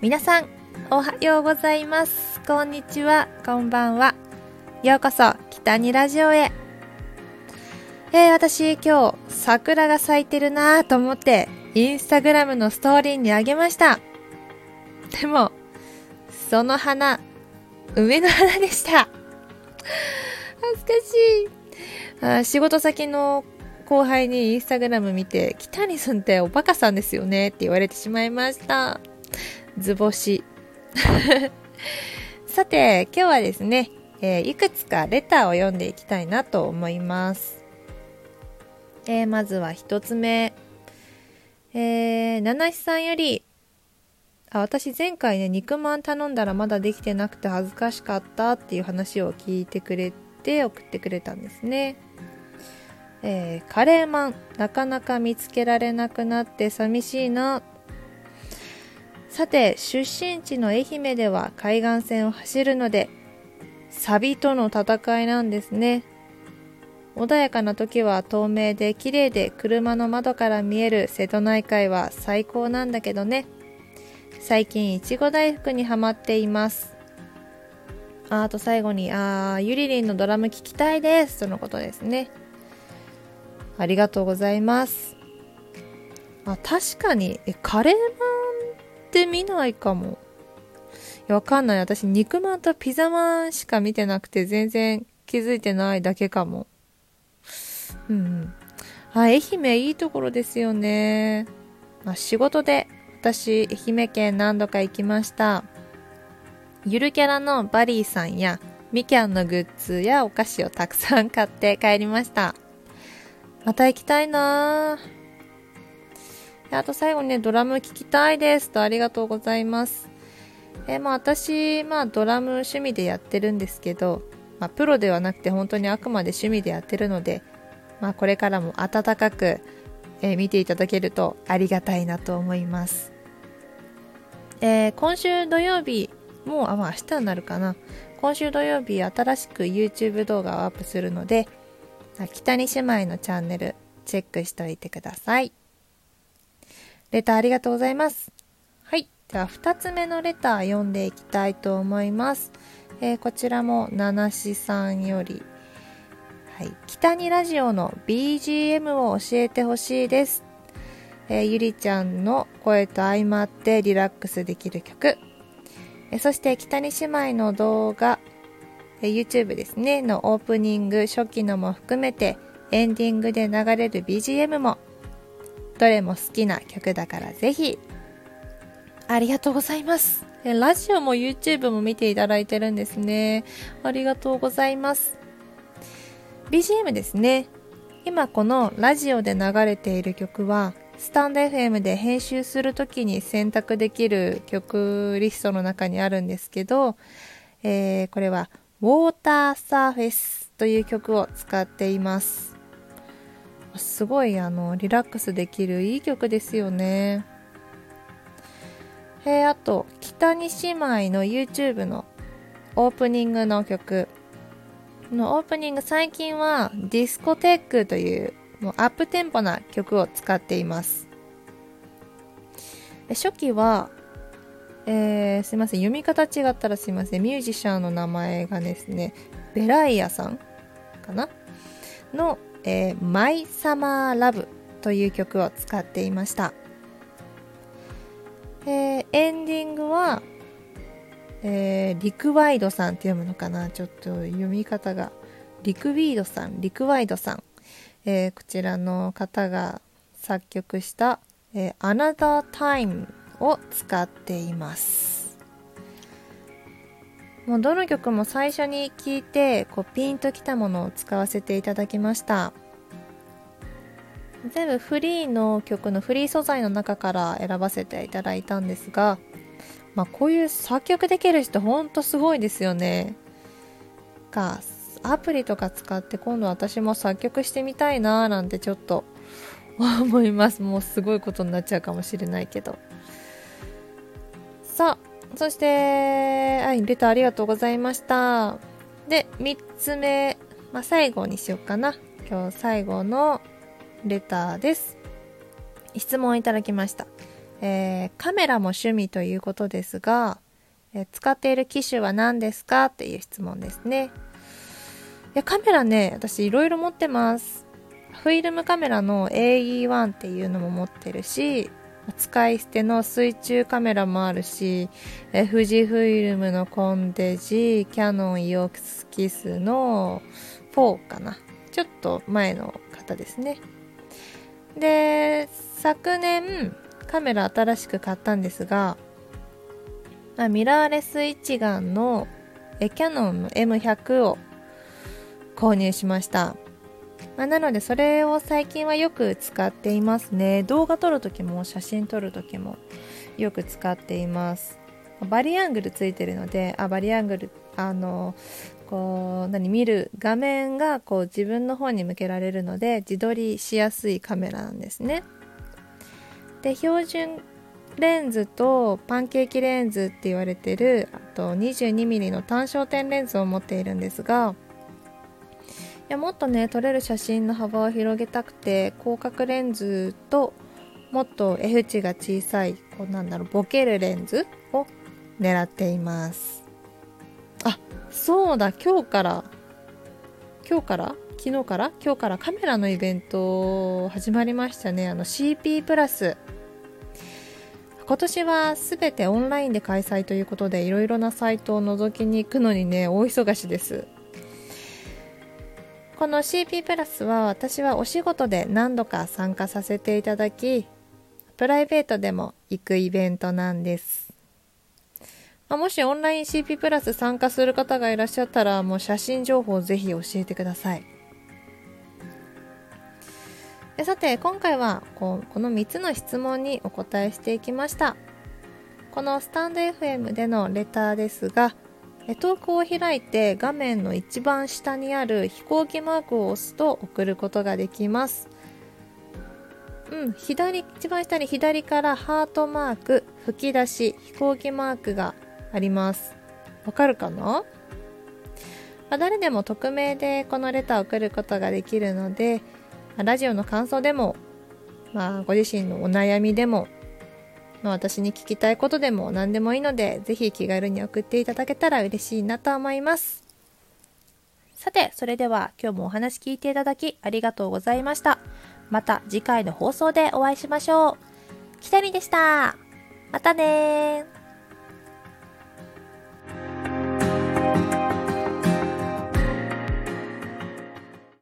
皆さん、おはようございます。こんにちは、こんばんは。ようこそ、北にラジオへ。えー、私、今日、桜が咲いてるなぁと思って、インスタグラムのストーリーにあげました。でも、その花、梅の花でした。恥ずかしい。あ仕事先の後輩にインスタグラム見て、北谷さんっておバカさんですよねって言われてしまいました。図星。さて、今日はですね、えーいくつかレターを読んでいきたいなと思います。えーまずは一つ目。えー、七七さんより、あ、私前回ね、肉まん頼んだらまだできてなくて恥ずかしかったっていう話を聞いてくれて送ってくれたんですね。えーカレーマン、なかなか見つけられなくなって寂しいな。さて、出身地の愛媛では海岸線を走るので、サビとの戦いなんですね。穏やかな時は透明で綺麗で車の窓から見える瀬戸内海は最高なんだけどね。最近いちご大福にハマっています。ああと最後に、あー、ゆりりんのドラム聞きたいです。とのことですね。ありがとうございます。あ、確かに、え、カレーマって見ないかも。わかんない。私、肉まんとピザまんしか見てなくて、全然気づいてないだけかも。うんうん。あ、愛媛いいところですよね。まあ、仕事で、私、愛媛県何度か行きました。ゆるキャラのバリーさんや、みきゃんのグッズやお菓子をたくさん買って帰りました。また行きたいなぁ。あと最後にね、ドラム聞きたいですとありがとうございます。えまあ私、まあドラム趣味でやってるんですけど、まあプロではなくて本当にあくまで趣味でやってるので、まあこれからも温かく、えー見ていただけるとありがたいなと思います。えー今週土曜日、もう、あ、まあ明日になるかな。今週土曜日新しく YouTube 動画をアップするので、北に姉妹のチャンネルチェックしておいてください。レターありがとうございます。はい。では、二つ目のレター読んでいきたいと思います。えーこちらも、七しさんより、はい。北にラジオの BGM を教えてほしいです。えーゆりちゃんの声と相まってリラックスできる曲。えーそして、北に姉妹の動画、えー YouTube ですね、のオープニング、初期のも含めて、エンディングで流れる BGM も、どれも好きな曲だからぜひ、ありがとうございます。ラジオも YouTube も見ていただいてるんですね。ありがとうございます。BGM ですね。今このラジオで流れている曲は、スタンド FM で編集するときに選択できる曲リストの中にあるんですけど、えーこれは、ウォーターサーフェスという曲を使っています。すごいあの、リラックスできるいい曲ですよね。えーあと、北に姉妹の YouTube のオープニングの曲。のオープニング最近はディスコテックというもうアップテンポな曲を使っています。初期は、えーすいません、読み方違ったらすいません、ミュージシャンの名前がですね、ベライアさんかな？の、えー、マイサマーラブという曲を使っていました。えーエンディングは、えーリクワイドさんって読むのかな？ちょっと読み方が。リクウィードさん、リクワイドさん。えーこちらの方が作曲した、えー Another Time を使っています。もうどの曲も最初に聴いてこうピンときたものを使わせていただきました。全部フリーの曲のフリー素材の中から選ばせていただいたんですが、まあ、こういう作曲できる人ほんとすごいですよね。かアプリとか使って今度私も作曲してみたいなーなんてちょっと思います。もうすごいことになっちゃうかもしれないけど。さあ、そして、はい、レターありがとうございました。で、3つ目、まあ、最後にしようかな。今日最後のレターです。質問いただきました。えー、カメラも趣味ということですが、えー、使っている機種は何ですかっていう質問ですね。いや、カメラね、私いろいろ持ってます。フィルムカメラの AE1 っていうのも持ってるし、使い捨ての水中カメラもあるし、え富士フイルムのコンデジ、キャノンイオスキスの4かな。ちょっと前の方ですね。で、昨年カメラ新しく買ったんですが、ミラーレス一眼のえキャノンの M100 を購入しました。まあ、なのでそれを最近はよく使っていますね。動画撮るときも写真撮るときもよく使っています。バリアングルついてるのであバリアングルあのこう何見る画面がこう自分の方に向けられるので自撮りしやすいカメラなんですね。で標準レンズとパンケーキレンズって言われてるあと 22mm の単焦点レンズを持っているんですがやもっとね撮れる写真の幅を広げたくて広角レンズともっと F 値が小さいこうなんだろうボケるレンズを狙っています。あそうだ今日から今日から？昨日から？今日からカメラのイベント始まりましたね。あの CP プラス。今年は全てオンラインで開催ということでいろいろなサイトを覗きに行くのにね大忙しです。この CP プラスは私はお仕事で何度か参加させていただきプライベートでも行くイベントなんです、まあ、もしオンライン CP プラス参加する方がいらっしゃったらもう写真情報をぜひ教えてください。でさて今回はここの3つの質問にお答えしていきました。このスタンド FM でのレターですがトークを開いて画面の一番下にある飛行機マークを押すと送ることができます。うん、左、一番下に左からハートマーク、吹き出し、飛行機マークがあります。わかるかな、あ、誰でも匿名でこのレターを送ることができるので、ラジオの感想でも、まあ、ご自身のお悩みでもまあ、私に聞きたいことでも何でもいいので、ぜひ気軽に送っていただけたら嬉しいなと思います。さて、それでは今日もお話聞いていただきありがとうございました。また次回の放送でお会いしましょう。きたりでした。またね